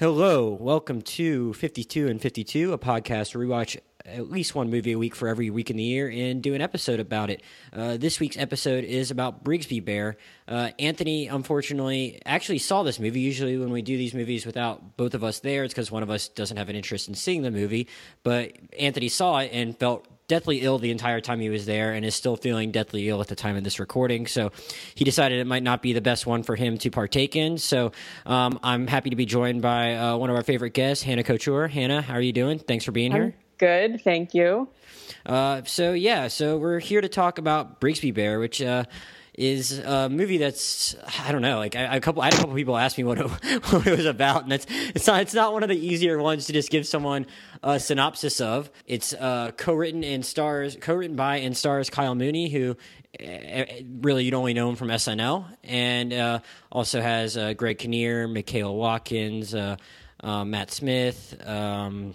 Hello, welcome to 52 and 52, a podcast where we watch at least one movie a week for every week in the year and do an episode about it. Uh, this week's episode is about Brigsby Bear. Uh, Anthony, unfortunately, actually saw this movie. Usually, when we do these movies without both of us there, it's because one of us doesn't have an interest in seeing the movie. But Anthony saw it and felt deathly ill the entire time he was there and is still feeling deathly ill at the time of this recording. So he decided it might not be the best one for him to partake in. So um, I'm happy to be joined by uh, one of our favorite guests, Hannah Couture. Hannah, how are you doing? Thanks for being I'm here. Good, thank you. Uh, so yeah, so we're here to talk about Brigsby Bear, which uh, is a movie that's I don't know. Like I, a couple, I had a couple people ask me what it, what it was about, and it's it's not it's not one of the easier ones to just give someone a synopsis of. It's uh, co-written and stars co-written by and stars Kyle Mooney, who uh, really you'd only know him from SNL, and uh, also has uh, Greg Kinnear, Michaela Watkins, uh, uh, Matt Smith. Um,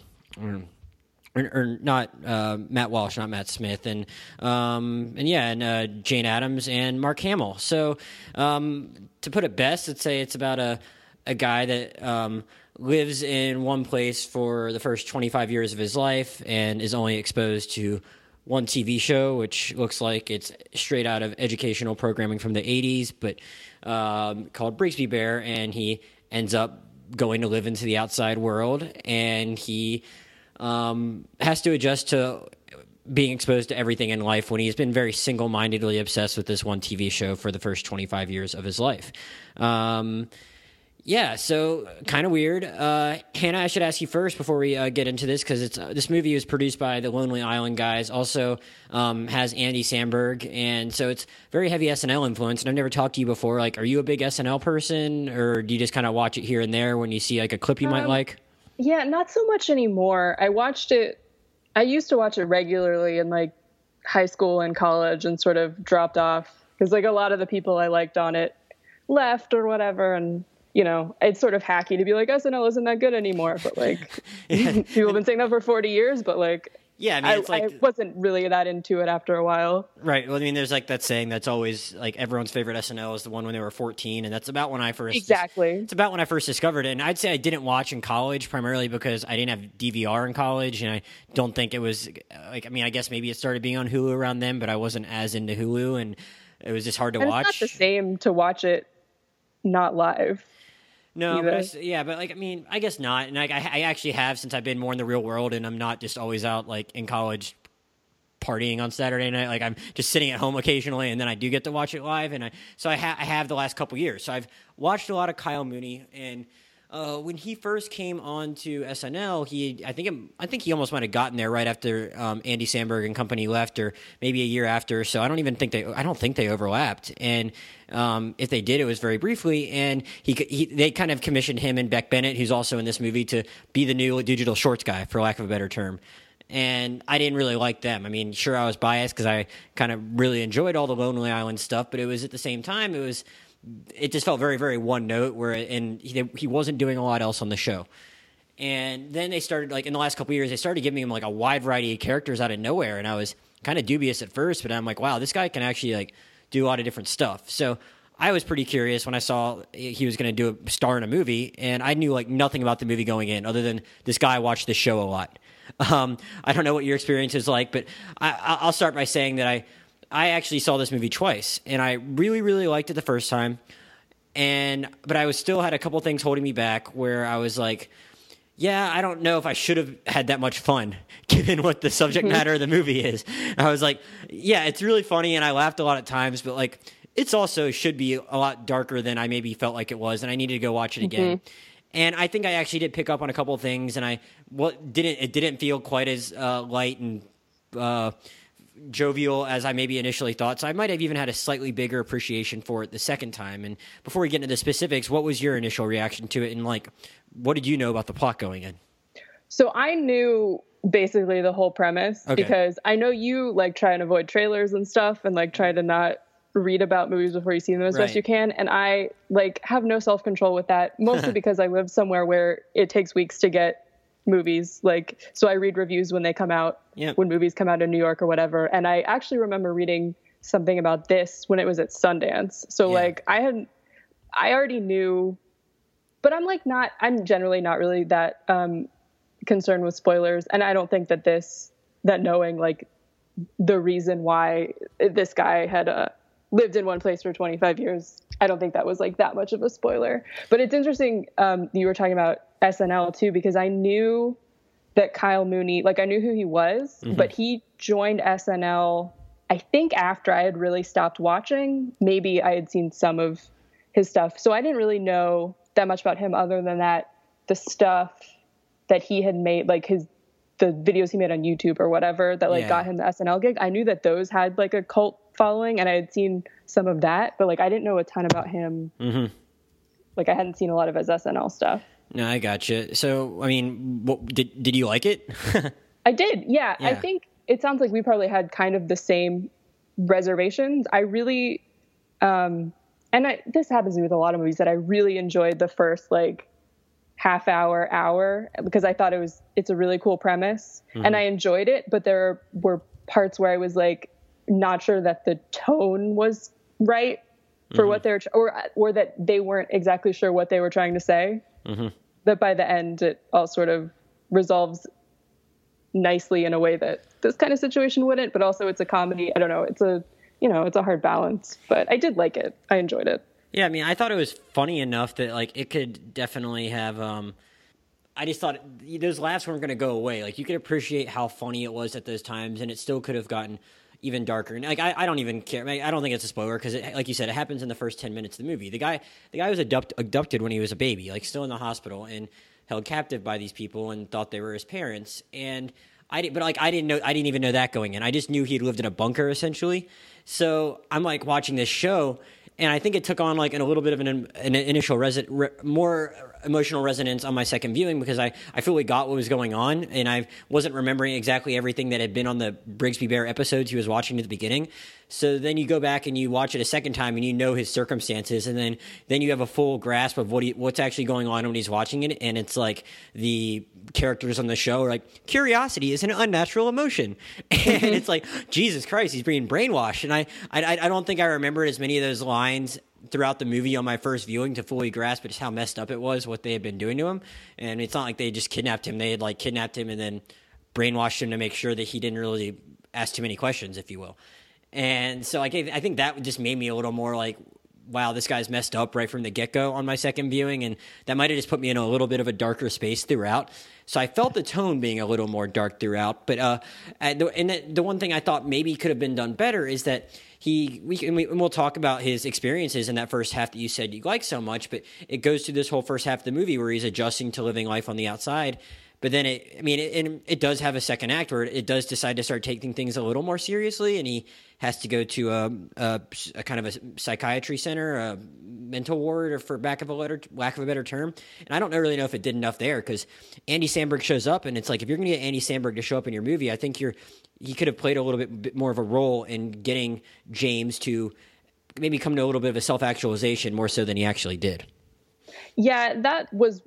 or, or not uh, Matt Walsh, not Matt Smith, and um, and yeah, and uh, Jane Adams and Mark Hamill. So um, to put it best, let's say it's about a a guy that um, lives in one place for the first 25 years of his life and is only exposed to one TV show, which looks like it's straight out of educational programming from the 80s, but um, called Brigsby Bear, and he ends up going to live into the outside world, and he um, has to adjust to being exposed to everything in life when he's been very single mindedly obsessed with this one TV show for the first 25 years of his life. Um, yeah, so kind of weird. Uh, Hannah, I should ask you first before we uh, get into this because it's uh, this movie was produced by the Lonely Island guys. Also um, has Andy Samberg, and so it's very heavy SNL influence. And I've never talked to you before. Like, are you a big SNL person, or do you just kind of watch it here and there when you see like a clip you um, might like? Yeah, not so much anymore. I watched it. I used to watch it regularly in like high school and college, and sort of dropped off because like a lot of the people I liked on it left or whatever, and you know, it's sort of hacky to be like oh, SNL isn't that good anymore, but like yeah. people have been saying that for 40 years, but like yeah, I mean, it's like I wasn't really that into it after a while. Right. Well, I mean, there's like that saying that's always like everyone's favorite SNL is the one when they were 14, and that's about when I first exactly. It's about when I first discovered it, and I'd say I didn't watch in college primarily because I didn't have DVR in college, and I don't think it was like I mean, I guess maybe it started being on Hulu around then, but I wasn't as into Hulu, and it was just hard to and watch. It's not the same to watch it not live. No, but yeah, but like I mean, I guess not. And I, I actually have since I've been more in the real world, and I'm not just always out like in college partying on Saturday night. Like I'm just sitting at home occasionally, and then I do get to watch it live. And I so I, ha- I have the last couple years. So I've watched a lot of Kyle Mooney, and uh, when he first came on to SNL, he I think it, I think he almost might have gotten there right after um, Andy Samberg and company left, or maybe a year after. So I don't even think they I don't think they overlapped. And um, if they did, it was very briefly. And he, he they kind of commissioned him and Beck Bennett, who's also in this movie, to be the new digital shorts guy, for lack of a better term and I didn't really like them. I mean, sure, I was biased because I kind of really enjoyed all the Lonely Island stuff, but it was at the same time, it was it just felt very, very one note. Where and he he wasn't doing a lot else on the show. And then they started like in the last couple years, they started giving him like a wide variety of characters out of nowhere, and I was kind of dubious at first, but I'm like, wow, this guy can actually like do a lot of different stuff. So I was pretty curious when I saw he was going to do a star in a movie, and I knew like nothing about the movie going in, other than this guy watched the show a lot. Um, I don't know what your experience is like, but I, I'll start by saying that I I actually saw this movie twice, and I really really liked it the first time, and but I was still had a couple things holding me back where I was like. Yeah, I don't know if I should have had that much fun given what the subject matter of the movie is. I was like, yeah, it's really funny and I laughed a lot at times, but like it's also should be a lot darker than I maybe felt like it was, and I needed to go watch it again. Mm-hmm. And I think I actually did pick up on a couple of things, and I what didn't it didn't feel quite as uh, light and uh, jovial as I maybe initially thought. So I might have even had a slightly bigger appreciation for it the second time. And before we get into the specifics, what was your initial reaction to it, and like, what did you know about the plot going in? So I knew basically the whole premise okay. because I know you like try and avoid trailers and stuff, and like try to not read about movies before you see them as right. best you can and i like have no self-control with that mostly because i live somewhere where it takes weeks to get movies like so i read reviews when they come out when movies come out in new york or whatever and i actually remember reading something about this when it was at sundance so yeah. like i had i already knew but I'm like not. I'm generally not really that um, concerned with spoilers, and I don't think that this that knowing like the reason why this guy had uh, lived in one place for 25 years. I don't think that was like that much of a spoiler. But it's interesting. Um, you were talking about SNL too, because I knew that Kyle Mooney, like I knew who he was, mm-hmm. but he joined SNL. I think after I had really stopped watching, maybe I had seen some of his stuff. So I didn't really know that much about him other than that the stuff that he had made, like his the videos he made on YouTube or whatever that like yeah. got him the SNL gig. I knew that those had like a cult following and I had seen some of that, but like I didn't know a ton about him. Mm-hmm. Like I hadn't seen a lot of his SNL stuff. No, I gotcha. So, I mean, what, did did you like it? I did. Yeah, yeah, I think it sounds like we probably had kind of the same reservations. I really, um, and I, this happens to me with a lot of movies that I really enjoyed the first like half hour hour because I thought it was it's a really cool premise mm-hmm. and I enjoyed it but there were parts where I was like not sure that the tone was right for mm-hmm. what they're or or that they weren't exactly sure what they were trying to say mm-hmm. that by the end it all sort of resolves nicely in a way that this kind of situation wouldn't but also it's a comedy I don't know it's a you know it's a hard balance but I did like it I enjoyed it yeah, I mean, I thought it was funny enough that like it could definitely have. um I just thought those laughs weren't going to go away. Like you could appreciate how funny it was at those times, and it still could have gotten even darker. And like I, I don't even care. I don't think it's a spoiler because, like you said, it happens in the first ten minutes of the movie. The guy, the guy was abduct, abducted when he was a baby, like still in the hospital and held captive by these people, and thought they were his parents. And I didn't, but like I didn't know, I didn't even know that going in. I just knew he had lived in a bunker essentially. So I'm like watching this show, and I think it took on like an, a little bit of an, an initial resi- re- more emotional resonance on my second viewing because I, I fully got what was going on and I wasn't remembering exactly everything that had been on the Brigsby Bear episodes he was watching at the beginning. So then you go back and you watch it a second time and you know his circumstances and then then you have a full grasp of what he, what's actually going on when he's watching it and it's like the characters on the show are like curiosity is an unnatural emotion and it's like Jesus Christ he's being brainwashed and I I I don't think I remembered as many of those lines throughout the movie on my first viewing to fully grasp just how messed up it was what they had been doing to him. And it's not like they just kidnapped him; they had like kidnapped him and then brainwashed him to make sure that he didn't really ask too many questions, if you will. And so, like, I think that just made me a little more like, wow, this guy's messed up right from the get go on my second viewing, and that might have just put me in a little bit of a darker space throughout. So I felt the tone being a little more dark throughout. But uh, and the, the one thing I thought maybe could have been done better is that he we and, we and we'll talk about his experiences in that first half that you said you like so much, but it goes through this whole first half of the movie where he's adjusting to living life on the outside. But then it, I mean, it, it does have a second act where it does decide to start taking things a little more seriously, and he has to go to a, a, a kind of a psychiatry center, a mental ward, or for lack of a letter, lack of a better term. And I don't really know if it did enough there because Andy Samberg shows up, and it's like if you're going to get Andy Samberg to show up in your movie, I think you're he could have played a little bit, bit more of a role in getting James to maybe come to a little bit of a self actualization more so than he actually did. Yeah, that was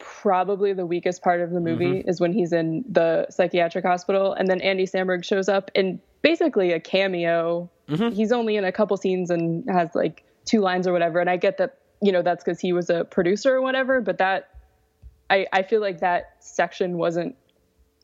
probably the weakest part of the movie mm-hmm. is when he's in the psychiatric hospital and then Andy Samberg shows up in basically a cameo. Mm-hmm. He's only in a couple scenes and has like two lines or whatever. And I get that, you know, that's because he was a producer or whatever, but that I, I feel like that section wasn't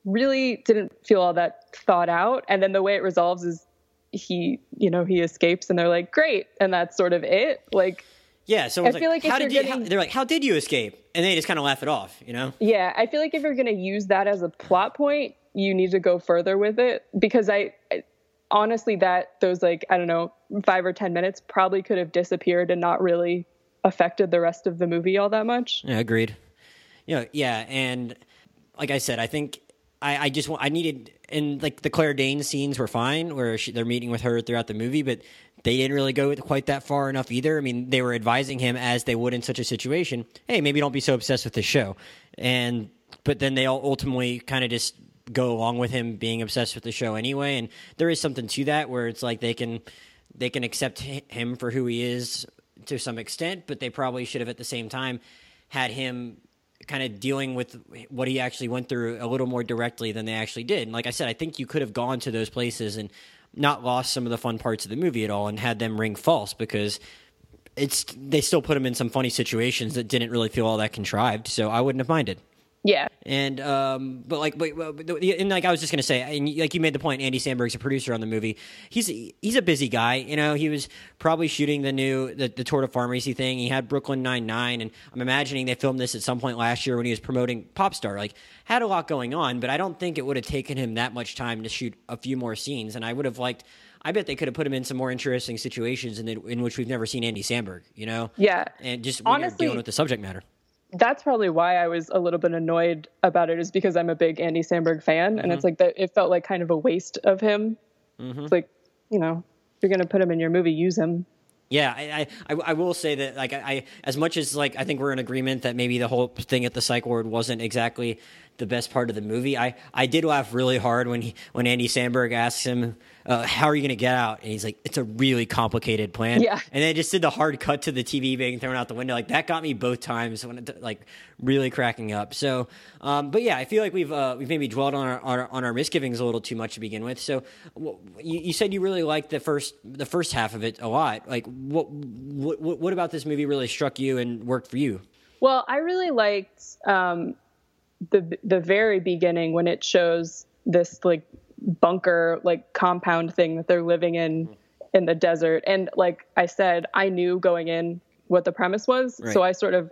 really didn't feel all that thought out. And then the way it resolves is he, you know, he escapes and they're like, great. And that's sort of it. Like, yeah. So I feel like, like how did you, getting, how, they're like, how did you escape? And they just kind of laugh it off, you know? Yeah. I feel like if you're going to use that as a plot point, you need to go further with it because I, I honestly, that those like, I don't know, five or 10 minutes probably could have disappeared and not really affected the rest of the movie all that much. Yeah. Agreed. You know, yeah. And like I said, I think I, I just want I needed and like the Claire Danes scenes were fine where she, they're meeting with her throughout the movie, but they didn't really go quite that far enough either. I mean, they were advising him as they would in such a situation. Hey, maybe don't be so obsessed with the show, and but then they all ultimately kind of just go along with him being obsessed with the show anyway. And there is something to that where it's like they can they can accept him for who he is to some extent, but they probably should have at the same time had him kind of dealing with what he actually went through a little more directly than they actually did. And like I said, I think you could have gone to those places and not lost some of the fun parts of the movie at all and had them ring false because it's they still put him in some funny situations that didn't really feel all that contrived. So I wouldn't have minded. Yeah. And um, but like, but, but, and like I was just gonna say, and like you made the point, Andy Samberg's a producer on the movie. He's he's a busy guy. You know, he was probably shooting the new the, the Tour de Pharmacy thing. He had Brooklyn Nine Nine, and I'm imagining they filmed this at some point last year when he was promoting Popstar. Like, had a lot going on, but I don't think it would have taken him that much time to shoot a few more scenes. And I would have liked. I bet they could have put him in some more interesting situations in, the, in which we've never seen Andy Samberg. You know? Yeah. And just honestly dealing with the subject matter that's probably why I was a little bit annoyed about it is because I'm a big Andy Samberg fan mm-hmm. and it's mm-hmm. like that it felt like kind of a waste of him. Mm-hmm. It's like, you know, if you're going to put him in your movie, use him. Yeah, I, I, I will say that like I, as much as like I think we're in agreement that maybe the whole thing at the psych ward wasn't exactly the best part of the movie. I, I did laugh really hard when he when Andy Samberg asks him uh, how are you going to get out? And he's like, it's a really complicated plan. Yeah. And then just did the hard cut to the TV being thrown out the window. Like that got me both times when it, like really cracking up. So, um, but yeah, I feel like we've uh, we've maybe dwelled on our, on our, on our misgivings a little too much to begin with. So, you, you, said you really liked the first the first half of it a lot. Like, what what what about this movie really struck you and worked for you? Well, I really liked um, the the very beginning when it shows this like bunker like compound thing that they're living in in the desert. And like i said i knew going in what the premise was. Right. so i sort of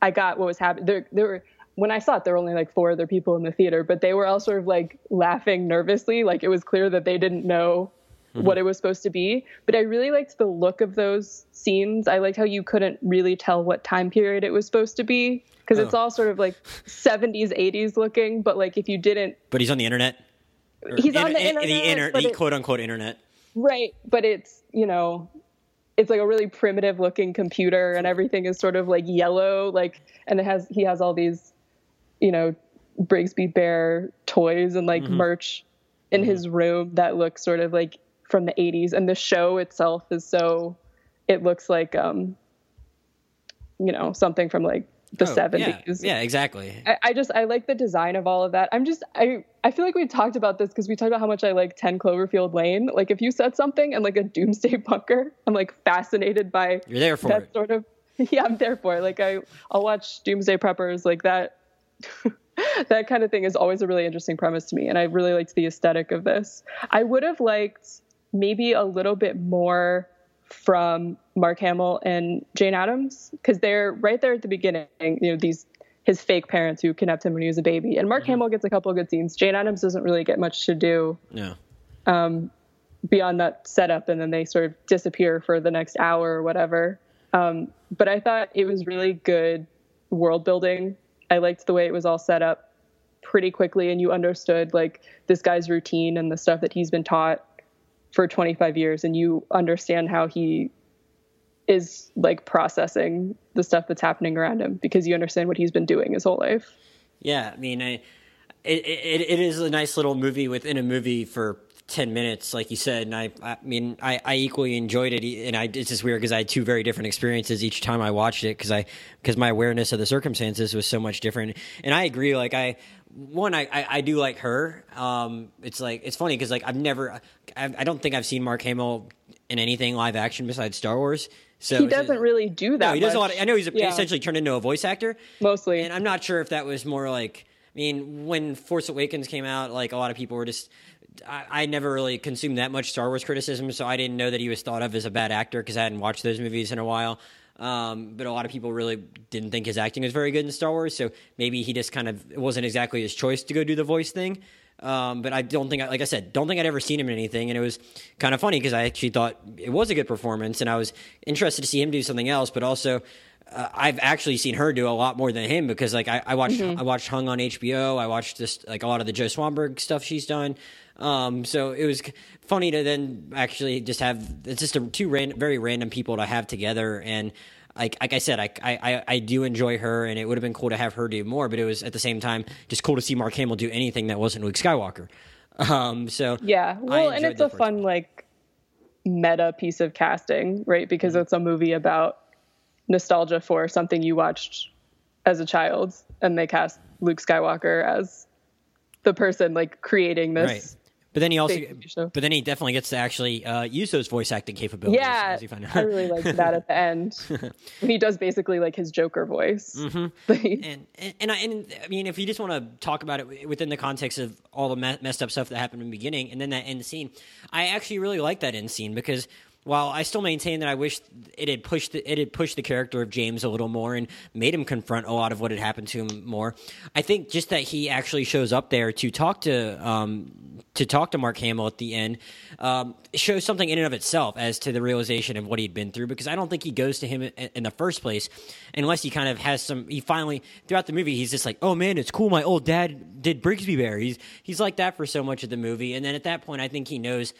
i got what was happening. There there were when i saw it there were only like four other people in the theater but they were all sort of like laughing nervously. Like it was clear that they didn't know mm-hmm. what it was supposed to be. But i really liked the look of those scenes. I liked how you couldn't really tell what time period it was supposed to be because oh. it's all sort of like 70s 80s looking. But like if you didn't but he's on the internet he's on the internet, the, inter- the it, quote unquote internet. Right, but it's you know, it's like a really primitive looking computer, and everything is sort of like yellow, like, and it has he has all these, you know, Brigsby Bear toys and like mm-hmm. merch in mm-hmm. his room that looks sort of like from the 80s, and the show itself is so, it looks like um, you know, something from like the oh, 70s. Yeah, yeah exactly. I, I, just I like the design of all of that. I'm just I I feel like we talked about this because we talked about how much I like 10 Cloverfield Lane. Like if you said something and like a doomsday bunker, I'm like fascinated by You're there for that it. sort of yeah, I'm there for it. Like I I'll watch Doomsday Preppers like that that kind of thing is always a really interesting premise to me and I really liked the aesthetic of this. I would have liked maybe a little bit more from Mark Hamill and Jane Adams because they're right there at the beginning. You know, these his fake parents who kidnapped him when he was a baby. And Mark mm-hmm. Hamill gets a couple of good scenes. Jane Adams doesn't really get much to do. Yeah. Um, beyond that setup, and then they sort of disappear for the next hour or whatever. Um, but I thought it was really good world building. I liked the way it was all set up pretty quickly, and you understood like this guy's routine and the stuff that he's been taught for 25 years and you understand how he is like processing the stuff that's happening around him because you understand what he's been doing his whole life. Yeah, I mean, I, it, it, it is a nice little movie within a movie for 10 minutes, like you said. And I, I mean, I, I equally enjoyed it. And I, it's just weird because I had two very different experiences each time I watched it because I, because my awareness of the circumstances was so much different. And I agree. Like, I, one, I, I, I do like her. Um, it's like, it's funny because, like, I've never, I, I don't think I've seen Mark Hamill in anything live action besides Star Wars. So he doesn't really do that. No, he does much. a lot. Of, I know he's yeah. essentially turned into a voice actor mostly, and I'm not sure if that was more like. I mean, when Force Awakens came out, like a lot of people were just I, I, never really consumed that much Star Wars criticism, so I didn't know that he was thought of as a bad actor because I hadn't watched those movies in a while. Um, but a lot of people really didn't think his acting was very good in Star Wars, so maybe he just kind of it wasn't exactly his choice to go do the voice thing. Um, but I don't think, I, like I said, don't think I'd ever seen him in anything, and it was kind of funny because I actually thought it was a good performance, and I was interested to see him do something else, but also. Uh, I've actually seen her do a lot more than him because like I, I watched mm-hmm. I watched Hung on HBO. I watched just like a lot of the Joe Swanberg stuff she's done. Um, so it was funny to then actually just have it's just a, two very random people to have together and. Like, like I said, I, I, I do enjoy her, and it would have been cool to have her do more. But it was at the same time just cool to see Mark Hamill do anything that wasn't Luke Skywalker. Um, so yeah, well, and it's a fun time. like meta piece of casting, right? Because mm-hmm. it's a movie about nostalgia for something you watched as a child, and they cast Luke Skywalker as the person like creating this But then he also, but then he definitely gets to actually uh, use those voice acting capabilities. Yeah, I really liked that at the end. he does basically like his Joker voice. Mm-hmm. and, and and I, and I mean, if you just want to talk about it within the context of all the messed up stuff that happened in the beginning, and then that end scene, I actually really like that end scene because while I still maintain that I wish it had pushed the, it had pushed the character of James a little more and made him confront a lot of what had happened to him more. I think just that he actually shows up there to talk to um, to talk to Mark Hamill at the end um, shows something in and of itself as to the realization of what he'd been through. Because I don't think he goes to him in, in the first place unless he kind of has some. He finally throughout the movie he's just like, oh man, it's cool. My old dad did Brigsby Bear. He's he's like that for so much of the movie, and then at that point, I think he knows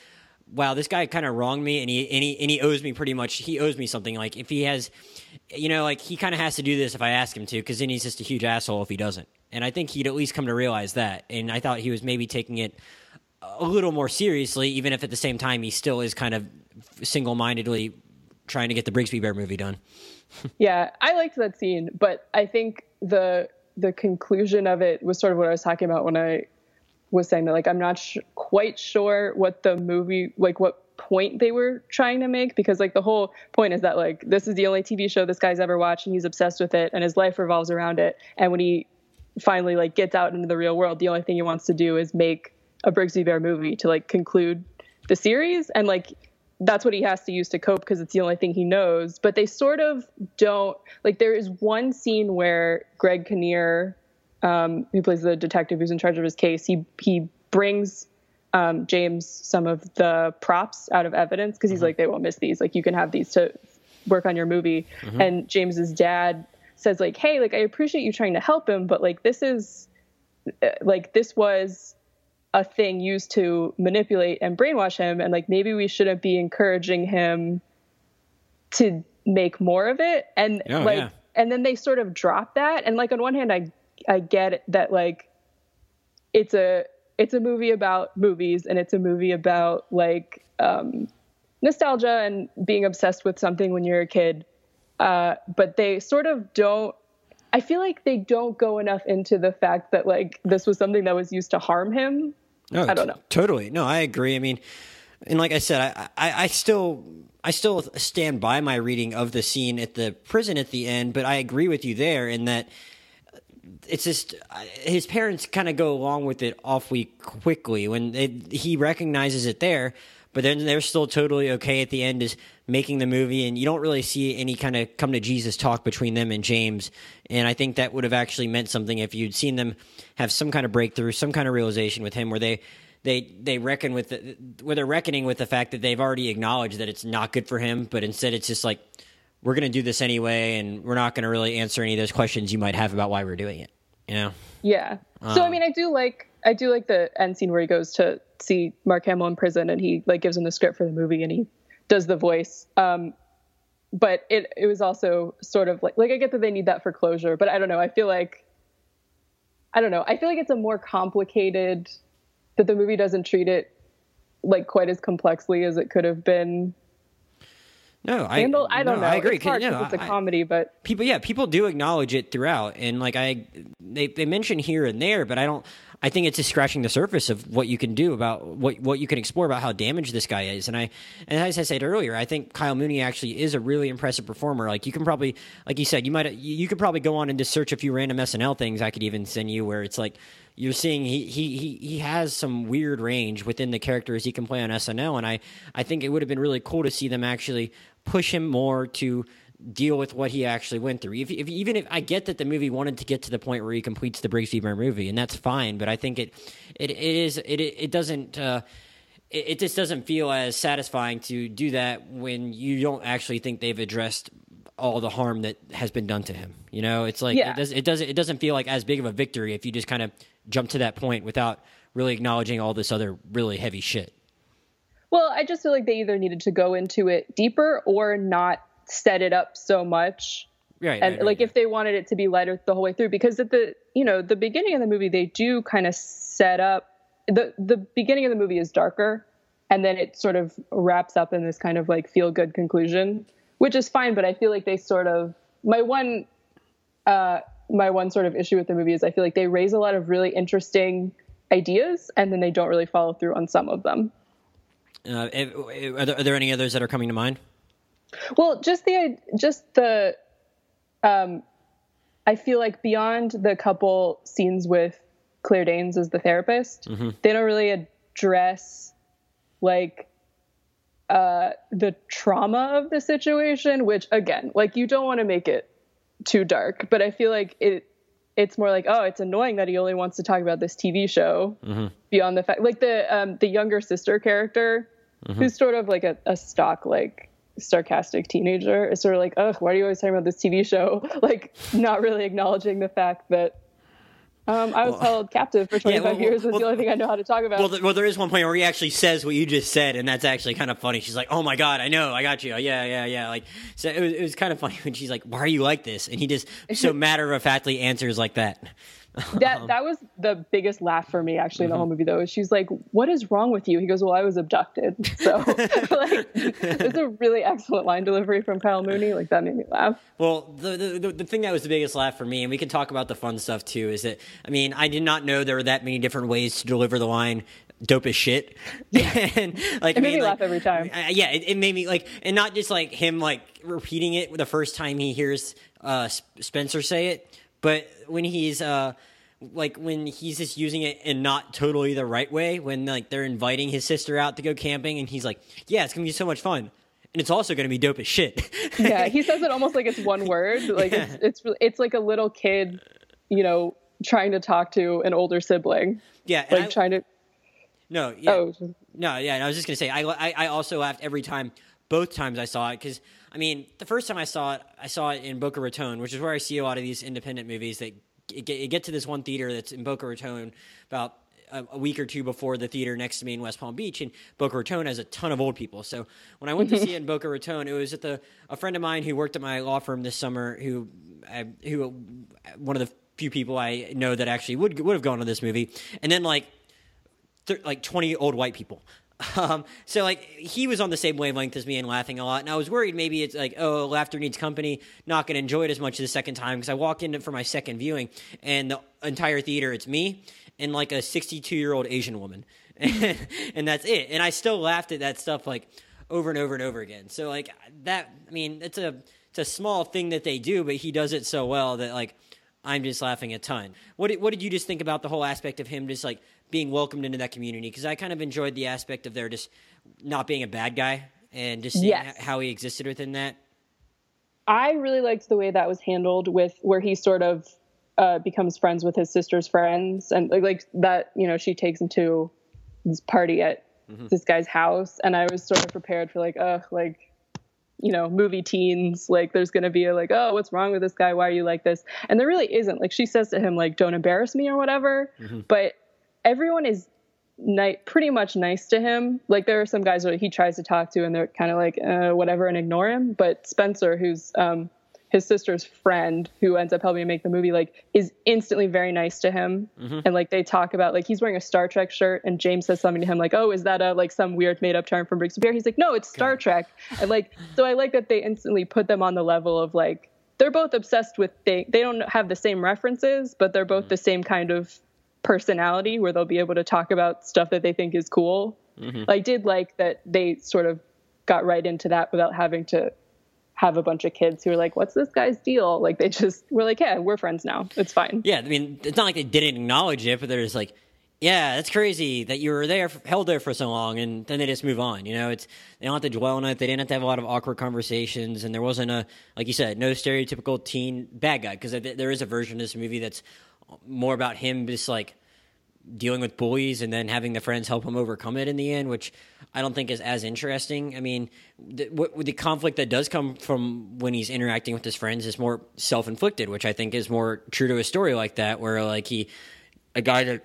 wow, this guy kind of wronged me, and he and he and he owes me pretty much. He owes me something. Like if he has, you know, like he kind of has to do this if I ask him to, because then he's just a huge asshole if he doesn't. And I think he'd at least come to realize that. And I thought he was maybe taking it a little more seriously, even if at the same time he still is kind of single mindedly trying to get the Brigsby Bear movie done. yeah, I liked that scene, but I think the the conclusion of it was sort of what I was talking about when I was saying that like I'm not sh- quite sure what the movie like what point they were trying to make because like the whole point is that like this is the only TV show this guy's ever watched and he's obsessed with it and his life revolves around it. And when he finally like gets out into the real world the only thing he wants to do is make a Brigsby Bear movie to like conclude the series. And like that's what he has to use to cope because it's the only thing he knows. But they sort of don't like there is one scene where Greg Kinnear um, who plays the detective who's in charge of his case, he he brings um, James some of the props out of evidence because he's mm-hmm. like, they won't miss these. Like you can have these to work on your movie. Mm-hmm. And James's dad says like, hey, like I appreciate you trying to help him, but like this is uh, like this was a thing used to manipulate and brainwash him, and like maybe we shouldn't be encouraging him to make more of it. And oh, like, yeah. and then they sort of drop that. And like on one hand, I I get that like it's a it's a movie about movies and it's a movie about like um, nostalgia and being obsessed with something when you're a kid. Uh, but they sort of don't. I feel like they don't go enough into the fact that like this was something that was used to harm him. No, I don't know. T- totally. No, I agree. I mean, and like I said, I, I, I still I still stand by my reading of the scene at the prison at the end, but I agree with you there in that it's just his parents kind of go along with it off awfully quickly when it, he recognizes it there but then they're still totally okay at the end is making the movie and you don't really see any kind of come to jesus talk between them and james. And i think that would have actually meant something if you'd seen them have some kind of breakthrough some kind of realization with him where they they they reckon with the, where they're reckoning with the fact that they've already acknowledged that it's not good for him but instead it's just like we're going to do this anyway, and we're not going to really answer any of those questions you might have about why we're doing it. You know? Yeah. Um, so I um, mean, I do like I do like the end scene where he goes to see Mark Hamill in prison, and he like gives him the script for the movie, and he does the voice. Um, but it it was also sort of like like I get that they need that for closure, but I don't know. I feel like I don't know. I feel like it's a more complicated that the movie doesn't treat it like quite as complexly as it could have been no, I Handle, I don't no, know. I agree. It's, hard no, it's a comedy, but people, yeah, people do acknowledge it throughout, and like I, they they mention here and there, but I don't. I think it's just scratching the surface of what you can do about what what you can explore about how damaged this guy is. And I, and as I said earlier, I think Kyle Mooney actually is a really impressive performer. Like you can probably, like you said, you might you could probably go on and just search a few random SNL things I could even send you where it's like you're seeing he, he he he has some weird range within the characters he can play on SNL, and I I think it would have been really cool to see them actually push him more to deal with what he actually went through. If, if, even if I get that the movie wanted to get to the point where he completes the Brigsby Bear movie, and that's fine, but I think it it, it is it it doesn't. Uh, it, it just doesn't feel as satisfying to do that when you don't actually think they've addressed all the harm that has been done to him. You know, it's like yeah. it, does, it doesn't it doesn't feel like as big of a victory if you just kind of jump to that point without really acknowledging all this other really heavy shit. Well, I just feel like they either needed to go into it deeper or not set it up so much. Right. And right, like right. if they wanted it to be lighter the whole way through, because at the you know the beginning of the movie they do kind of set up the the beginning of the movie is darker, and then it sort of wraps up in this kind of like feel good conclusion, which is fine. But I feel like they sort of my one uh, my one sort of issue with the movie is I feel like they raise a lot of really interesting ideas and then they don't really follow through on some of them. Uh, are, there, are there any others that are coming to mind? Well, just the just the um, I feel like beyond the couple scenes with Claire Danes as the therapist, mm-hmm. they don't really address like uh, the trauma of the situation. Which again, like you don't want to make it too dark, but I feel like it it's more like oh it's annoying that he only wants to talk about this tv show mm-hmm. beyond the fact like the um the younger sister character mm-hmm. who's sort of like a, a stock like sarcastic teenager is sort of like, oh, why are you always talking about this TV show? Like, not really acknowledging the fact that um, I was well, held captive for 25 yeah, well, years. That's well, the only thing I know how to talk about. Well, the, well, there is one point where he actually says what you just said, and that's actually kind of funny. She's like, "Oh my god, I know, I got you. Yeah, yeah, yeah." Like, so it was, it was kind of funny when she's like, "Why are you like this?" And he just so matter of factly answers like that. that that was the biggest laugh for me actually in the mm-hmm. whole movie though. She's like, "What is wrong with you?" He goes, "Well, I was abducted." So like, it's a really excellent line delivery from Kyle Mooney. Like that made me laugh. Well, the, the the thing that was the biggest laugh for me, and we can talk about the fun stuff too, is that I mean, I did not know there were that many different ways to deliver the line dope as shit. Yeah. and like it made me like, laugh every time. Uh, yeah, it, it, made me like, and not just like him like repeating it the first time he hears uh, Spencer say it, but when he's uh like when he's just using it in not totally the right way when like they're inviting his sister out to go camping and he's like yeah it's gonna be so much fun and it's also gonna be dope as shit yeah he says it almost like it's one word like yeah. it's, it's it's like a little kid you know trying to talk to an older sibling yeah like I, trying to no yeah oh. no yeah i was just gonna say I, I i also laughed every time both times i saw it because I mean, the first time I saw it, I saw it in Boca Raton, which is where I see a lot of these independent movies that get, get to this one theater that's in Boca Raton about a, a, week or two before the theater next to me in West Palm Beach, and Boca Raton has a ton of old people. So when I went to see it in Boca Raton, it was at the a friend of mine who worked at my law firm this summer, who I, who uh, one of the few people I know that actually would would have gone to this movie, and then like th- like twenty old white people. Um, so like he was on the same wavelength as me and laughing a lot, and I was worried maybe it's like oh laughter needs company, not to enjoy it as much the second time because I walk in for my second viewing and the entire theater it's me and like a 62 year old Asian woman, and that's it. And I still laughed at that stuff like over and over and over again. So like that, I mean, it's a it's a small thing that they do, but he does it so well that like I'm just laughing a ton. What did, what did you just think about the whole aspect of him just like being welcomed into that community because I kind of enjoyed the aspect of there just not being a bad guy and just seeing yes. how he existed within that. I really liked the way that was handled with where he sort of uh, becomes friends with his sister's friends and like, like that, you know, she takes him to this party at mm-hmm. this guy's house. And I was sort of prepared for like, oh, like, you know, movie teens, like there's going to be a like, oh, what's wrong with this guy? Why are you like this? And there really isn't. Like she says to him, like, don't embarrass me or whatever. Mm-hmm. But everyone is ni- pretty much nice to him. Like there are some guys that he tries to talk to and they're kind of like uh, whatever and ignore him. But Spencer, who's um, his sister's friend, who ends up helping him make the movie, like is instantly very nice to him. Mm-hmm. And like they talk about like he's wearing a Star Trek shirt and James says something to him like, "Oh, is that a like some weird made up term from Brigsby Bear?" He's like, "No, it's Star God. Trek." And like so I like that they instantly put them on the level of like they're both obsessed with they they don't have the same references, but they're both mm-hmm. the same kind of personality where they'll be able to talk about stuff that they think is cool. Mm-hmm. I did like that they sort of got right into that without having to have a bunch of kids who are like, "What's this guy's deal?" Like they just were like, "Yeah, we're friends now. It's fine." Yeah, I mean, it's not like they didn't acknowledge it, but they're just like, "Yeah, that's crazy that you were there, held there for so long," and then they just move on. You know, it's they don't have to dwell on it. They didn't have to have a lot of awkward conversations, and there wasn't a like you said, no stereotypical teen bad guy because there is a version of this movie that's more about him just like dealing with bullies and then having the friends help him overcome it in the end, which I don't think is as interesting. I mean, the, the conflict that does come from when he's interacting with his friends is more self inflicted, which I think is more true to a story like that, where like he, a guy that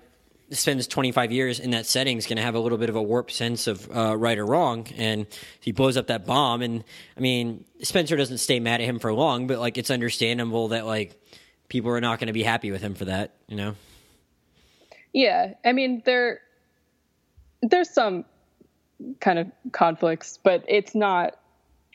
spends 25 years in that setting is going to have a little bit of a warped sense of uh, right or wrong and he blows up that bomb and i mean spencer doesn't stay mad at him for long but like it's understandable that like people are not going to be happy with him for that you know yeah, I mean there there's some kind of conflicts, but it's not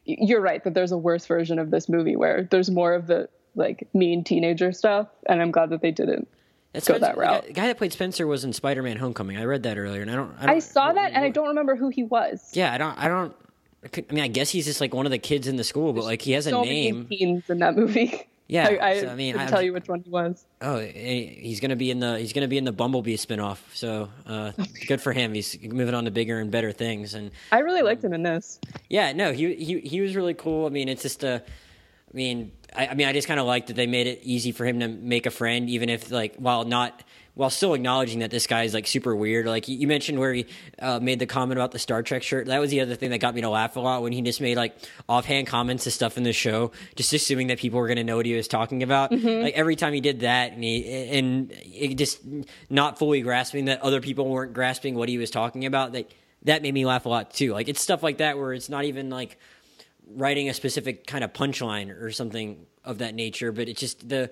you're right that there's a worse version of this movie where there's more of the like mean teenager stuff and I'm glad that they didn't That's go that route. The guy that played Spencer was in Spider-Man: Homecoming. I read that earlier, and I don't. I, don't, I saw that, and I don't remember who he was. Yeah, I don't. I don't. I mean, I guess he's just like one of the kids in the school, but like he has a so name. Many teens in that movie. Yeah, I, I, so, I mean, I tell you which one he was. Oh, he's gonna be in the he's gonna be in the Bumblebee spinoff. So uh, good for him. He's moving on to bigger and better things. And I really liked him in this. Yeah, no, he he he was really cool. I mean, it's just a. I mean, I, I mean, I just kind of like that they made it easy for him to make a friend, even if like while not while still acknowledging that this guy is like super weird. Like you mentioned where he uh, made the comment about the Star Trek shirt. That was the other thing that got me to laugh a lot when he just made like offhand comments to stuff in the show, just assuming that people were going to know what he was talking about. Mm-hmm. Like every time he did that, and he and it just not fully grasping that other people weren't grasping what he was talking about. Like that made me laugh a lot too. Like it's stuff like that where it's not even like writing a specific kind of punchline or something of that nature, but it's just the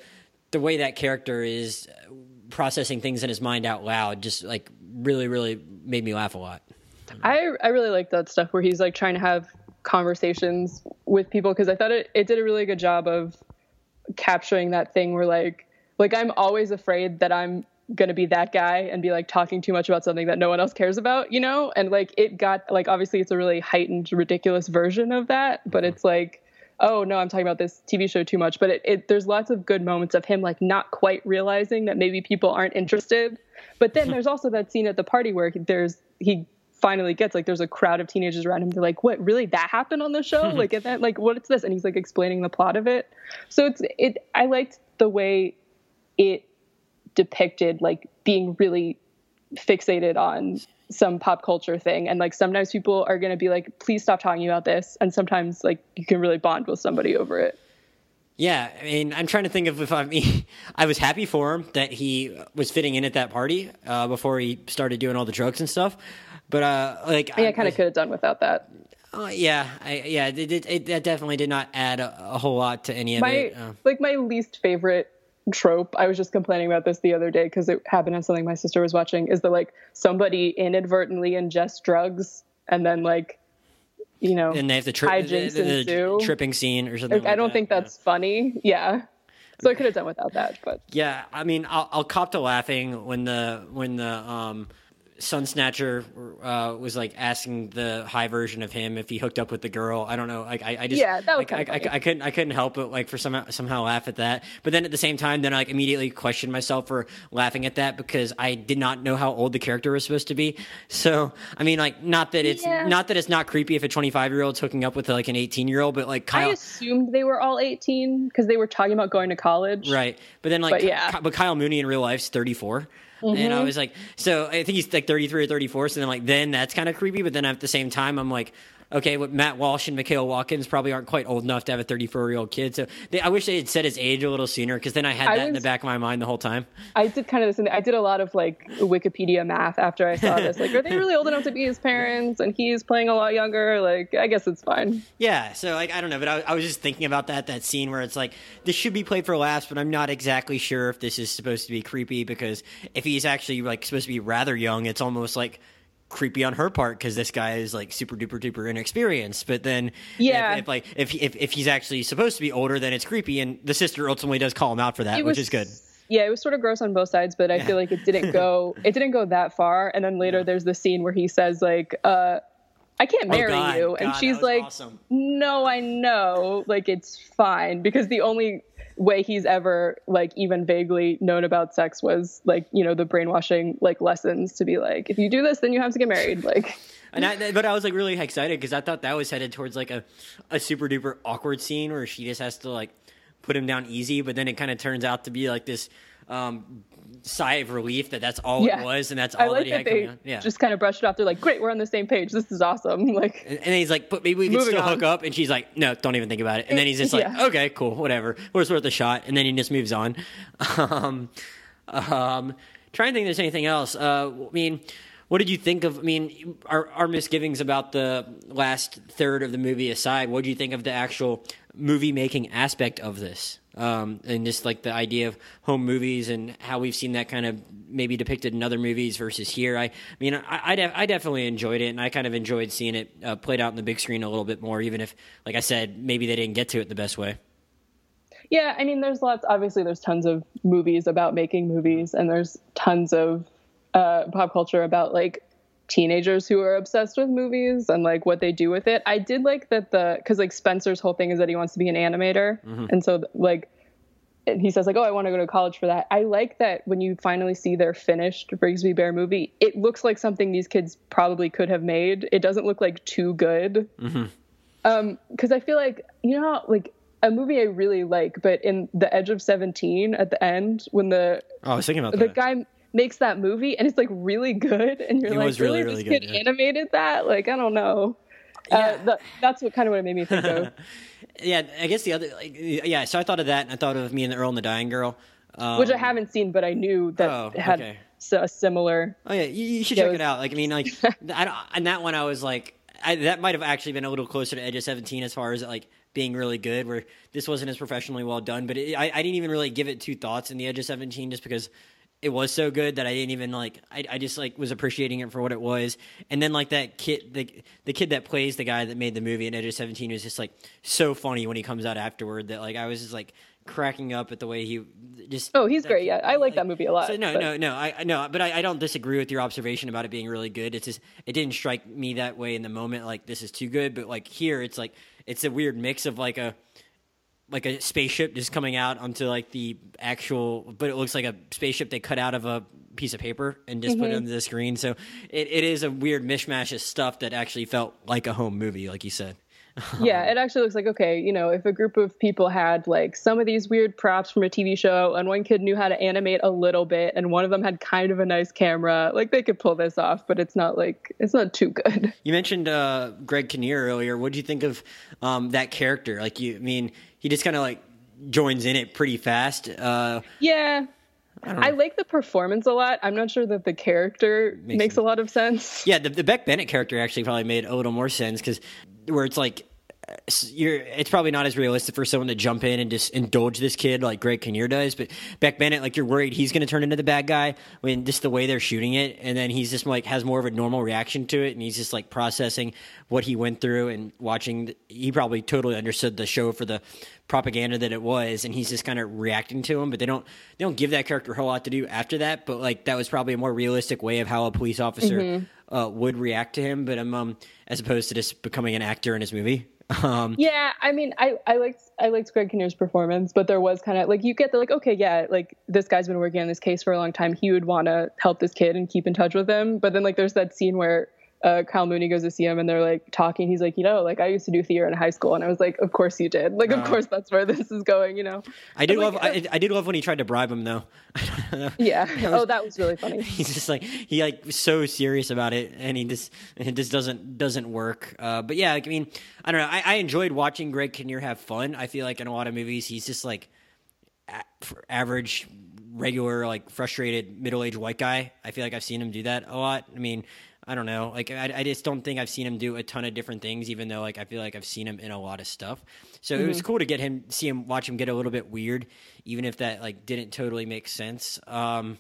the way that character is processing things in his mind out loud just like really really made me laugh a lot. I i really like that stuff where he's like trying to have conversations with people because i thought it, it did a really good job of capturing that thing where like like i'm always afraid that i'm gonna be that guy and be like talking too much about something that no one else cares about you know? And like it got like obviously it's a really heightened ridiculous version of that but mm-hmm. it's like oh no, I'm talking about this TV show too much. But it, it, there's lots of good moments of him like not quite realizing that maybe people aren't interested. But then there's also that scene at the party where there's he finally gets like there's a crowd of teenagers around him. They're like, "What? Really? That happened on the show? like, and then like, what's this?" And he's like explaining the plot of it. So it's it. I liked the way it depicted like being really fixated on some pop culture thing. And like sometimes people are going to be like please stop talking about this. And sometimes like you can really bond with somebody over it. Yeah i mean i'm trying to think of if i mean i was happy for him that he was fitting in at that party uh, before he started doing all the drugs and stuff. But uh like yeah, i kind of could have done without that. Uh, yeah, I, yeah, it, it, it, that definitely did not add a, a, whole lot to any of my, it. Uh, like my least favorite trope. I was just complaining about this the other day because it happened on something my sister was watching. Is that like somebody inadvertently ingests drugs and then like you know and they have the, tri- the, the, the tripping scene or something. Like, I don't that. think that's yeah. funny. Yeah. So I could have done without that, but yeah, I mean, I'll, I'll cop to laughing when the when the um Sun Snatcher uh, was like asking the high version of him if he hooked up with the girl. I don't know. Like I, I just yeah, that was like, I, I, I, couldn't I couldn't help but like for somehow somehow laugh at that. But then at the same time, then I like immediately questioned myself for laughing at that because I did not know how old the character was supposed to be. So I mean, like not that it's yeah. not that it's not creepy if a 25 year old's hooking up with like an 18 year old, but like Kyle, I assumed they were all 18 because they were talking about going to college, right? But then like but, yeah. but Kyle Mooney in real life's 34. Mm-hmm. And I mm-hmm. was like, so I think he's like 33 or 34. So then, like, then that's kind of creepy. But then at the same time, I'm like, okay, what Matt Walsh and Michaela Watkins probably aren't quite old enough to have a 34 year old kid. So they, I wish they had said his age a little sooner because then I had that I was, in the back of my mind the whole time. I did kind of this. I did a lot of like Wikipedia math after I saw this. Like, are they really old enough to be his parents? And he's playing a lot younger. Like, I guess it's fine. Yeah. So like, I don't know, but I, I was just thinking about that that scene where it's like this should be played for laughs, but I'm not exactly sure if this is supposed to be creepy because if he's actually like supposed to be rather young, it's almost like creepy on her part because this guy is like super duper duper inexperienced. But then, yeah, if, if like if, if if he's actually supposed to be older, then it's creepy, and the sister ultimately does call him out for that, which is good. Yeah, it was sort of gross on both sides, but I yeah. feel like it didn't go it didn't go that far. And then later, yeah. there's the scene where he says like, uh, I can't oh, marry oh God, you. And God, she's like, awesome. No, I know. Like, it's fine. Because the only way he's ever like even vaguely known about sex was like you know the brainwashing like lessons to be like if you do this then you have to get married like. And I, but I was like really excited because I thought that was headed towards like a, a super duper awkward scene where she just has to like put him down easy, but then it kind of turns out to be like this um, sigh of relief that that's all yeah. it was, and that's all I like that he had coming on. Yeah, just kind of brushed it off. They're like, "Great, we're on the same page. This is awesome." Like, and, and he's like, "But maybe we can still on. hook up." And she's like, "No, don't even think about it." And then he's just like, yeah. "Okay, cool, whatever. We're worth a shot." And then he just moves on. um, um, trying to think if there's anything else. Uh, I mean. What did you think of? I mean, our, our misgivings about the last third of the movie aside, what did you think of the actual movie making aspect of this? um, and just like the idea of home movies and how we've seen that kind of maybe depicted in other movies versus here. I, I mean, I, I, def- I, definitely enjoyed it, and I kind of enjoyed seeing it uh, played out in the big screen a little bit more, even if, like I said, maybe they didn't get to it the best way. Yeah, I mean, there's lots. Obviously, there's tons of movies about making movies, and there's tons of uh, pop culture about like teenagers who are obsessed with movies and like what they do with it. I did like that the because like Spencer's whole thing is that he wants to be an animator, mm-hmm. and so like and he says like, "Oh, I want to go to college for that." I like that when you finally see their finished Brigsby Bear movie, it looks like something these kids probably could have made. It doesn't look like too good. Mm-hmm. Um, because I feel like you know, like a movie I really like, but in The Edge of Seventeen at the end when the oh, I was thinking about the that. guy makes that movie and it's like really good, and you're It like, was really, really, really this good, kid yeah. animated that? Like, I don't know. Uh, Yeah. the, that's what kind of what it made me think of. Yeah, I guess the other, like, yeah. So I thought of that, and I thought of me and the Earl and the Dying Girl, um, which I haven't seen, but I knew that Oh, it had okay. a similar. Oh yeah, you, you should check it it out. Like I mean, like I don't, and that one I was like, I, that might have actually been a little closer to Edge of Seventeen as far as like being really good. Where this wasn't as professionally well done, but it, I, I didn't even really give it two thoughts in the Edge of Seventeen just because it was so good that I didn't even like. I, I just like was appreciating it for what it was. And then like that kid, the the kid that plays the guy that made the movie in Edge of Seventeen was just like so funny when he comes out afterward that like I was just like cracking up at the way he just Oh, he's that great. Yeah, I like that movie a lot. so no, but- no, no, I I- no, but I, I don't disagree with your observation about it being really good. It's just it didn't strike me that way in the moment. Like this is too good, but like here, it's like it's a weird mix of like a like a spaceship just coming out onto like the actual, but it looks like a spaceship they cut out of a piece of paper and just put it Mm-hmm. onto the screen. So it, it is a weird mishmash of stuff that actually felt like a home movie, like you said. Yeah, it actually looks like okay, you know, if a group of people had like some of these weird props from a TV show and one kid knew how to animate a little bit and one of them had kind of a nice camera, like they could pull this off, but it's not like it's not too good. You mentioned uh, Greg Kinnear earlier. What do you think of um, that character? Like, you I mean, he just kind of like joins in it pretty fast. Uh, Yeah. I, like the performance a lot. I'm not sure that the character Makes makes, a lot of sense. yeah, the, the Beck Bennett character actually probably made a little more sense because where it's like you're, it's probably not as realistic for someone to jump in and just indulge this kid like Greg Kinnear does. But Beck Bennett, like you're worried he's going to turn into the bad guy when just the way they're shooting it, and then he's just like has more of a normal reaction to it, and he's just like processing what he went through and watching. The, he probably totally understood the show for the propaganda that it was, and he's just kind of reacting to him. But they don't they don't give that character a whole lot to do after that. But like that was probably a more realistic way of how a police officer uh, would react to him. But um, um, as opposed to just becoming an actor in his movie. Um, Yeah, I mean, I, I liked I liked Greg Kinnear's performance, but there was kind of like you get the like, okay, yeah, like this guy's been working on this case for a long time. He would want to help this kid and keep in touch with him. But then like there's that scene where uh, Kyle Mooney goes to see him and they're like talking. He's like, you know, like I used to do theater in high school, and I was like, of course you did. Like, of course that's where this is going. You know? I did I'm love like, I, I did love when he tried to bribe him though. Yeah. oh, that was really funny. He's just like he like was so serious about it, and he just it just doesn't doesn't work. Uh, but yeah, like, I mean, I don't know. I, I enjoyed watching Greg Kinnear have fun. I feel like in a lot of movies, he's just like a- average, regular, like frustrated middle aged white guy. I feel like I've seen him do that a lot. I mean, I don't know. Like I, I just don't think I've seen him do a ton of different things, even though like I feel like I've seen him in a lot of stuff. So it was cool to get him, see him, watch him get a little bit weird, even if that like didn't totally make sense. Um,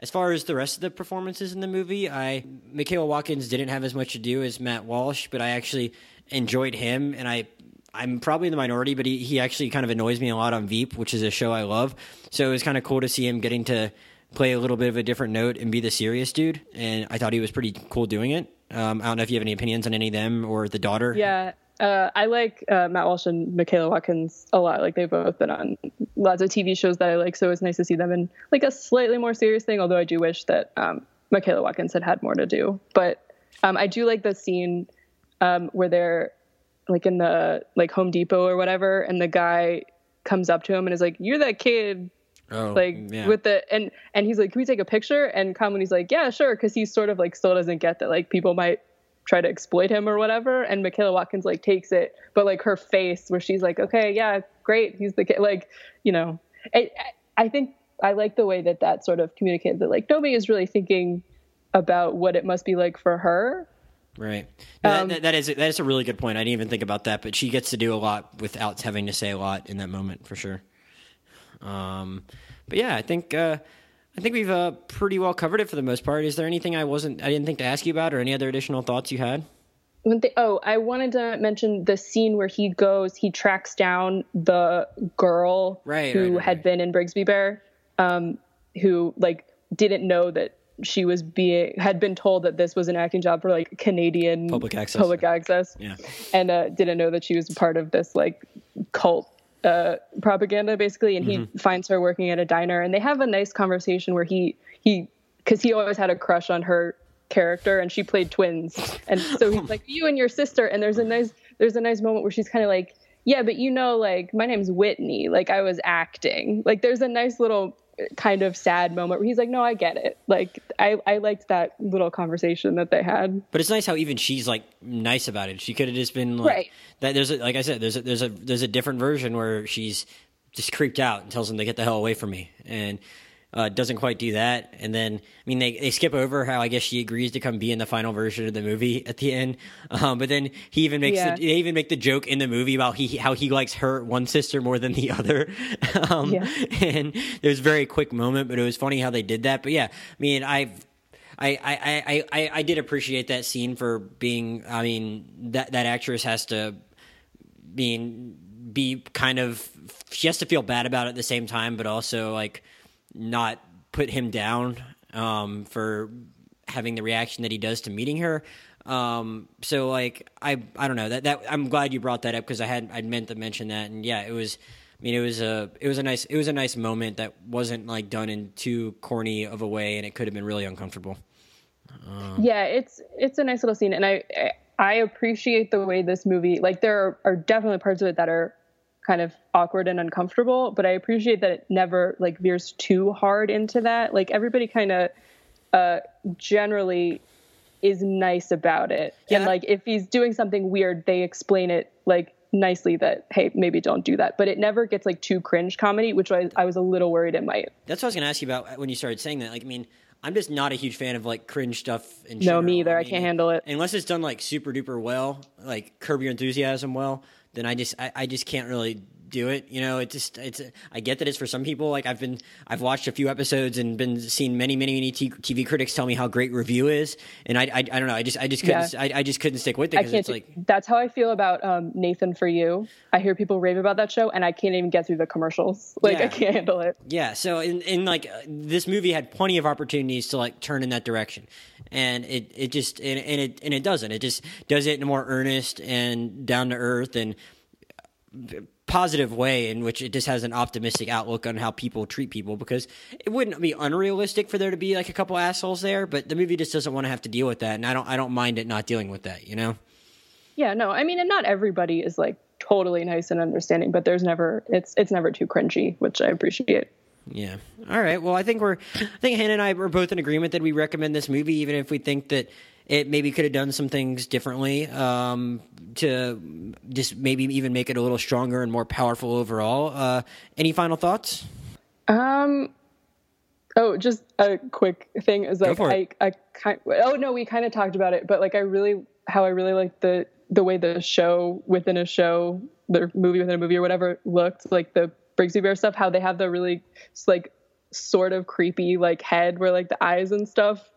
as far as the rest of the performances in the movie, I Michaela Watkins didn't have as much to do as Matt Walsh, but I actually enjoyed him, and I I'm probably in the minority, but he, he actually kind of annoys me a lot on Veep, which is a show I love. So it was kind of cool to see him getting to play a little bit of a different note and be the serious dude, and I thought he was pretty cool doing it. Um, I don't know if you have any opinions on any of them or the daughter. Yeah. Uh, I like uh, Matt Walsh and Michaela Watkins a lot. Like they've both been on lots of TV shows that I like, so it's nice to see them in like a slightly more serious thing. Although I do wish that um, Michaela Watkins had had more to do. But um, I do like the scene um, where they're like in the like Home Depot or whatever, and the guy comes up to him and is like, "You're that kid Oh, like yeah. with the and and he's like can we take a picture and Kyle Mooney's like yeah sure because he's sort of like still doesn't get that like people might try to exploit him or whatever and Michaela Watkins like takes it but like her face where she's like okay yeah great he's the kid like you know I, I think I like the way that that sort of communicated that like nobody is really thinking about what it must be like for her Right. No, Um, that, that is that is a really good point. I didn't even think about that, but she gets to do a lot without having to say a lot in that moment for sure. Um, but yeah, I think uh, I think we've uh, pretty well covered it for the most part. Is there anything I wasn't I didn't think to ask you about, or any other additional thoughts you had? one thing. Oh, I wanted to mention the scene where he goes, he tracks down the girl Right, who right, right, had been in Brigsby Bear, um, who like didn't know that she was being had been told that this was an acting job for like Canadian Public access. public access, Yeah. and uh, didn't know that she was part of this like cult uh, propaganda basically. And Mm-hmm. he finds her working at a diner, and they have a nice conversation where he he because he always had a crush on her character, and she played twins, and so he's like you and your sister, and there's a nice there's a nice moment where she's kind of like. Yeah, but you know, like my name's Whitney. Like I was acting. Like there's a nice little kind of sad moment where he's like, "No, I get it." Like I, I liked that little conversation that they had. But it's nice how even she's like nice about it. She could have just been like Right. that. There's a, like I said, there's a, there's a there's a different version where she's just creeped out and tells him to get the hell away from me, and uh, doesn't quite do that. And then I mean they they skip over how I guess she agrees to come be in the final version of the movie at the end. Um, but then he even makes Yeah. the, they even make the joke in the movie about he how he likes her one sister more than the other. um, Yeah. And it was a very quick moment, but it was funny how they did that. But yeah, I mean I've I, I, I, I, I did appreciate that scene for being. I mean, that that actress has to being be kind of she has to feel bad about it at the same time, but also like not put him down um, for having the reaction that he does to meeting her. Um, so like I I don't know that that I'm glad you brought that up because I had I meant to mention that and yeah it was. I mean, it was a it was a nice it was a nice moment that wasn't like done in too corny of a way, and it could have been really uncomfortable. yeah it's it's a nice little scene and i i appreciate the way this movie like there are, are definitely parts of it that are kind of awkward and uncomfortable but i appreciate that it never like veers too hard into that like everybody kind of uh generally is nice about it and Yeah. like if he's doing something weird they explain it like nicely that hey maybe don't do that but it never gets like too cringe comedy which I, I was a little worried it might That's what I was going to ask you about when you started saying that. Like, I mean, I'm just not a huge fan of like cringe stuff. In no general. me either i, mean, can't handle it unless it's done like super duper well, like Curb Your Enthusiasm well. Then I just I, I just can't really do it. You know, it just it's I get that it's for some people. Like I've been I've watched a few episodes and been seeing many many many TV critics tell me how great review is, and I I, I don't know. I just I just couldn't Yeah. I, I just couldn't stick with it I because can't. it's like that's how I feel about um, Nathan for You. I hear people rave about that show, and I can't even get through the commercials. Like Yeah. I can't handle it. Yeah, so in, in like uh, this movie had plenty of opportunities to like turn in that direction, and it it just and, and it and it doesn't. It just does it in a more earnest and down to earth and uh, positive way in which it just has an optimistic outlook on how people treat people because it wouldn't be unrealistic for there to be like a couple assholes there, but the movie just doesn't want to have to deal with that, and I don't I don't mind it not dealing with that, you know. Yeah, no, I mean, and not everybody is like totally nice and understanding, but there's never it's it's never too cringy, which I appreciate. Yeah. All right. Well, I think we're, I think Hannah and I were both in agreement that we recommend this movie, even if we think that it maybe could have done some things differently um, to just maybe even make it a little stronger and more powerful overall. Uh, any final thoughts? Um. Oh, just a quick thing is like I. I kind oh no we kind of talked about it, but like I really how I really like the the way the show within a show, the movie within a movie or whatever looked like the Brigsby Bear stuff. How they have the really like sort of creepy like head where like the eyes and stuff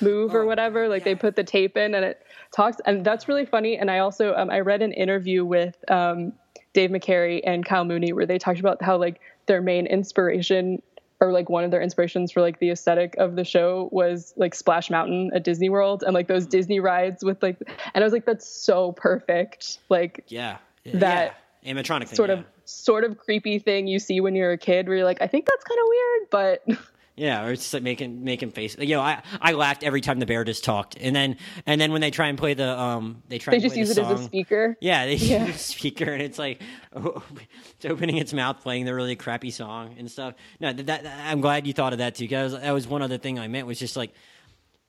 move or Oh, whatever. Like yeah. they put the tape in and it talks, and that's really funny. And I also um, I read an interview with um, Dave McCary and Kyle Mooney where they talked about how like their main inspiration or like one of their inspirations for like the aesthetic of the show was like Splash Mountain at Disney World and like those Disney rides with like and I was like that's so perfect like Yeah. That yeah. animatronic thing, sort yeah. of sort of creepy thing you see when you're a kid where you're like I think that's kind of weird but Yeah, or it's just like making making face. You know, I I laughed every time the bear just talked, and then and then when they try and play the um, they try they just use it as a speaker. Yeah, they Yeah. use a speaker, and it's like oh, it's opening its mouth, playing the really crappy song and stuff. No, that, that I'm glad you thought of that too, because that was one other thing I meant was just like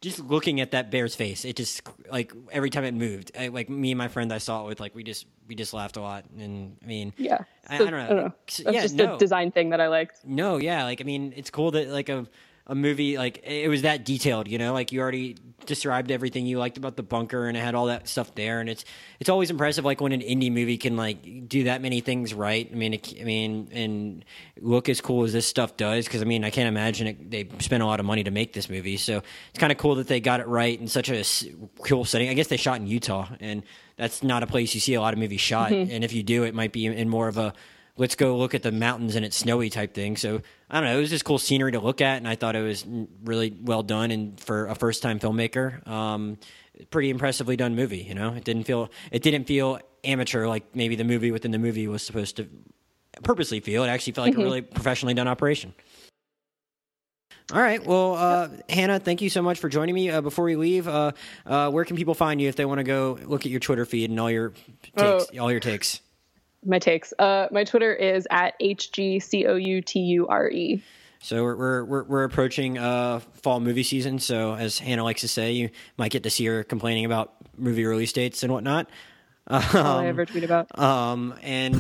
just looking at that bear's face. It just like every time it moved, I, like me and my friend I saw it with, like we just we just laughed a lot, and I mean, Yeah. I, I So, don't know. That's yeah, just no. a design thing that I liked. No, yeah, like I mean, it's cool that like a a movie like it was that detailed. You know, like you already described everything you liked about the bunker, and it had all that stuff there. And it's it's always impressive, like when an indie movie can like do that many things right. I mean, it, I mean, and look as cool as this stuff does. Because I mean, I can't imagine it, they spent a lot of money to make this movie, so it's kind of cool that they got it right in such a cool setting. I guess they shot in Utah, and that's not a place you see a lot of movies shot. Mm-hmm. And if you do, it might be in more of a let's go look at the mountains and it's snowy type thing. So I don't know. It was just cool scenery to look at, and I thought it was really well done. And for a first time filmmaker, um, pretty impressively done movie. You know, it didn't feel it didn't feel amateur like maybe the movie within the movie was supposed to purposely feel. It actually felt like mm-hmm. a really professionally done operation. All right. Well, uh, Hannah, thank you so much for joining me. Uh, before we leave, uh, uh where can people find you if they want to go look at your Twitter feed and all your takes, oh. all your takes? My takes. Uh, my Twitter is at hgcouture. So we're we're we're approaching uh, fall movie season. So as Hannah likes to say, you might get to see her complaining about movie release dates and whatnot. Um, all I ever tweet about. Um, and